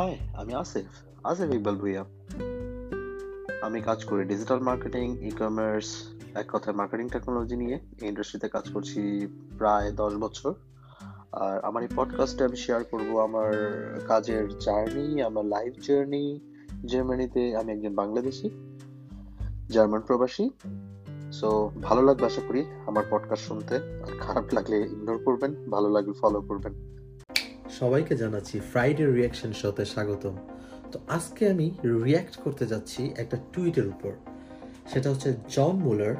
High, আমি আসিফ। আসিফ ইকবাল ভুইয়া। আমি কাজ করি ডিজিটাল মার্কেটিং ই কমার্স এক কথায় মার্কেটিং টেকনোলজি নিয়ে। এই ইন্ডাস্ট্রিতে কাজ করছি প্রায় দশ বছর। আর আমার এই পডকাস্টে আমি শেয়ার করব আমার কাজের জার্নি আমার লাইফ জার্নি জার্মানিতে আমি একজন বাংলাদেশি জার্মান প্রবাসী। সো ভালো লাগবে আশা করি আমার পডকাস্ট শুনতে। আর খারাপ লাগলে ইগনোর করবেন, ভালো লাগলে ফলো করবেন। সবাইকে জানাচ্ছি ফ্রাইডে রিয়াকশন শোতে স্বাগতম। তো আজকে আমি রিয়াক্ট করতে যাচ্ছি একটা টুইটের উপর। সেটা হচ্ছে John Mueller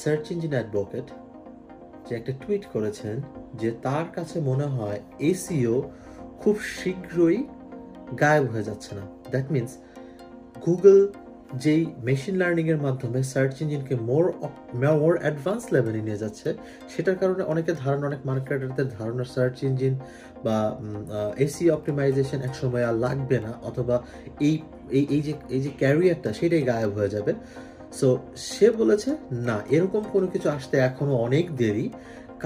search engine advocate যে একটা টুইট করেছেন যে তার কাছে মনে হয় এসিও খুব শীঘ্রই গায়েব হয়ে যাচ্ছে না। দ্যাট মিন্স গুগল যেই মেশিন লার্নিংয়ের মাধ্যমে সার্চ ইঞ্জিনকে মোর মোর অ্যাডভান্স লেভেলে নিয়ে যাচ্ছে, সেটার কারণে অনেকে ধারণা, অনেক মার্কেটারদের ধারণা সার্চ ইঞ্জিন বা এসি অপটিমাইজেশন এক সময় আর লাগবে না, অথবা এই এই যে এই যে ক্যারিয়ারটা সেটাই গায়েব হয়ে যাবে। সো সে বলেছে, না, এরকম কোনো কিছু আসতে এখনও অনেক দেরি।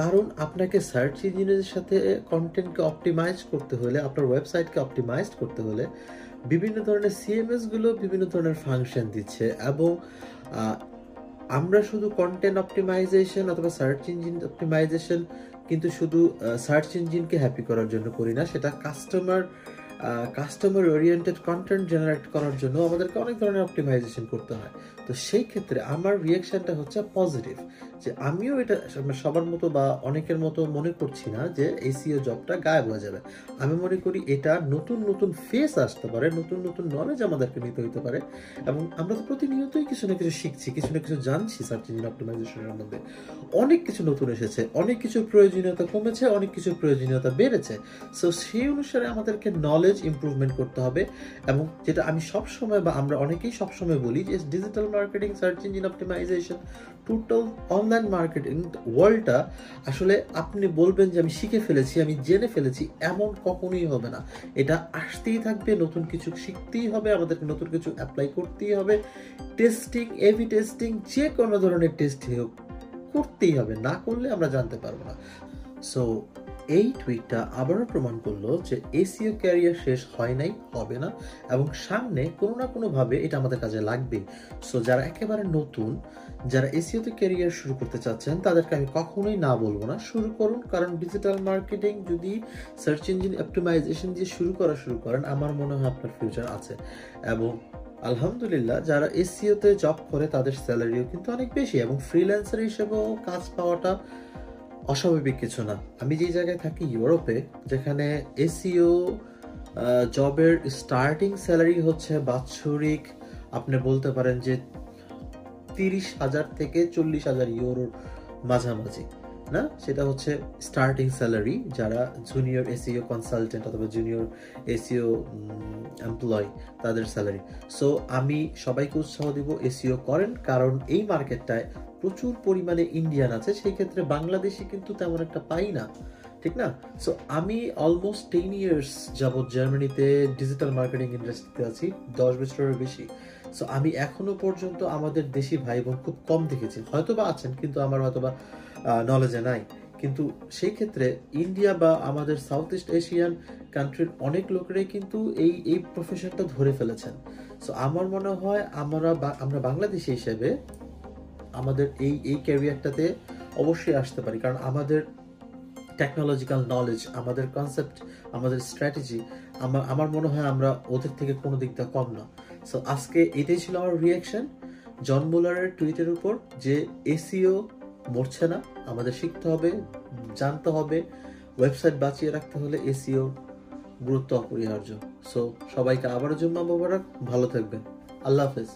কারণ আপনাকে সার্চ ইঞ্জিনের সাথে কন্টেন্টকে অপটিমাইজ করতে হলে, আপনার ওয়েবসাইটকে অপটিমাইজ করতে হলে বিভিন্ন ধরনের সিএমএসগুলো বিভিন্ন ধরনের ফাংশন দিচ্ছে এবং আমরা শুধু কন্টেন্ট অপটিমাইজেশন অথবা সার্চ ইঞ্জিন অপটিমাইজেশন কিন্তু শুধু সার্চ ইঞ্জিনকে হ্যাপি করার জন্য করি না, সেটা customer customer oriented content generate করার জন্য আমাদেরকে অনেক ধরনের অপটিমাইজেশন করতে হয়। তো সেই ক্ষেত্রে আমার রিয়াকশনটা হচ্ছে পজিটিভ যে আমিও এটা সবার মতো বা অনেকের মতো মনে করছি না যে এসিও জবটা গায়েব হয়ে যাবে। আমি মনে করি এটা নতুন নতুন ফেস আসতে পারে, নতুন নতুন নলেজ আমাদেরকে নিতে হইতে পারে এবং আমরা তো প্রতিনিয়তই কিছু না কিছু শিখছি, কিছু না কিছু জানছি সার্চ ইঞ্জিন অপটিমাইজেশনের মধ্যে। অনেক কিছু নতুন এসেছে, অনেক কিছুর প্রয়োজনীয়তা কমেছে, অনেক কিছুর প্রয়োজনীয়তা বেড়েছে। সো সেই অনুসারে আমাদেরকে নলেজ ইম্প্রুভমেন্ট করতে হবে এবং যেটা আমি সব সময় বা আমরা অনেকেই সব সময় বলি যে digital marketing search engine optimization total online marketing ওয়ার্ল্ডটা আসলে আপনি বলবেন যে আমি শিখে ফেলেছি, আমি জেনে ফেলেছি, এমন কখনোই হবে না। এটা আসতেই থাকবে, নতুন কিছু শিখতেই হবে, আমাদেরকে নতুন কিছু অ্যাপ্লাই করতেই হবে। টেস্টিং এভি টেস্টিং যে কোনো ধরনের টেস্ট হোক, করতেই হবে, না করলে আমরা জানতে পারব না। সো এই টুইটটা আবারও প্রমাণ করল যে এসিও ক্যারিয়ার শেষ হয় নাই, হবে না, এবং সামনে কোনো না কোনোভাবে এটা আমাদের কাজে লাগবে। সো যারা একেবারে নতুন, যারা এসিওতে ক্যারিয়ার শুরু করতে চাচ্ছেন, তাদেরকে আমি কখনোই না বলব না। শুরু করুন, কারণ ডিজিটাল মার্কেটিং যদি সার্চ ইঞ্জিন অপটিমাইজেশন দিয়ে শুরু করা শুরু করেন, আমার মনে হয় আপনার ফিউচার আছে। এবং আলহামদুলিল্লাহ, যারা এসিওতে জব করে, তাদের স্যালারিও কিন্তু অনেক বেশি, এবং ফ্রিল্যান্সার হিসেবেও কাজ পাওয়াটা অস্বাভাবিক কিছু না। আমি যে জায়গায় থাকি ইউরোপে, যেখানে এসিও জবের স্টার্টিং স্যালারি হচ্ছে বাৎসরিক, আপনি বলতে পারেন যে তিরিশ হাজার থেকে চল্লিশ হাজার ইউরোর মাঝামাঝি। না? সেটা হচ্ছে স্টার্টিং স্যালারি যারা জুনিয়র এসিও কনসালটেন্ট অথবা জুনিয়র এসিও এমপ্লয় তাদের স্যালারি সো আমি সবাইকে উৎসাহ দিব এসিও করেন, কারণ এই মার্কেটটায় প্রচুর পরিমাণে ইন্ডিয়ান আছে, সেই ক্ষেত্রে বাংলাদেশি কিন্তু তেমন একটা পাই না, ঠিক না? সো আমি অলমোস্ট টেন ইয়ার্স যাবৎ জার্মানিতে ডিজিটাল মার্কেটিং ইন্ডাস্ট্রিতে আছি, দশ বছরের বেশি। সো আমি এখনও পর্যন্ত আমাদের দেশি ভাই বোন খুব কম দেখেছি। হয়তো বা আছেন, কিন্তু আমার হয়তো বা নলেজে নাই। কিন্তু সেই ক্ষেত্রে ইন্ডিয়া বা আমাদের সাউথ ইস্ট এশিয়ান কান্ট্রির অনেক লোকেরাই কিন্তু এই এই প্রফেশনটা ধরে ফেলেছেন। সো আমার মনে হয় আমরা আমরা বাংলাদেশি হিসেবে আমাদের এই এই ক্যারিয়ারটাতে অবশ্যই আসতে পারি। কারণ আমাদের টেকনোলজিক্যাল নলেজ আমাদের কনসেপ্ট আমাদের স্ট্র্যাটেজি আমার আমার মনে হয় আমরা ওদের থেকে কোনো দিকটা কম না। সো আজকে এটাই ছিল আমার রিয়াকশন জন বোলারের টুইটের উপর যে এসিও মরছে না, আমাদের শিখতে হবে, জানতে হবে ওয়েবসাইট বাঁচিয়ে রাখতে হলে এসিও গুরুত্ব অপরিহার্য। সো সবাইকে আবারও জুম্মা মোবারক, ভালো থাকবেন। আল্লাহ হাফেজ।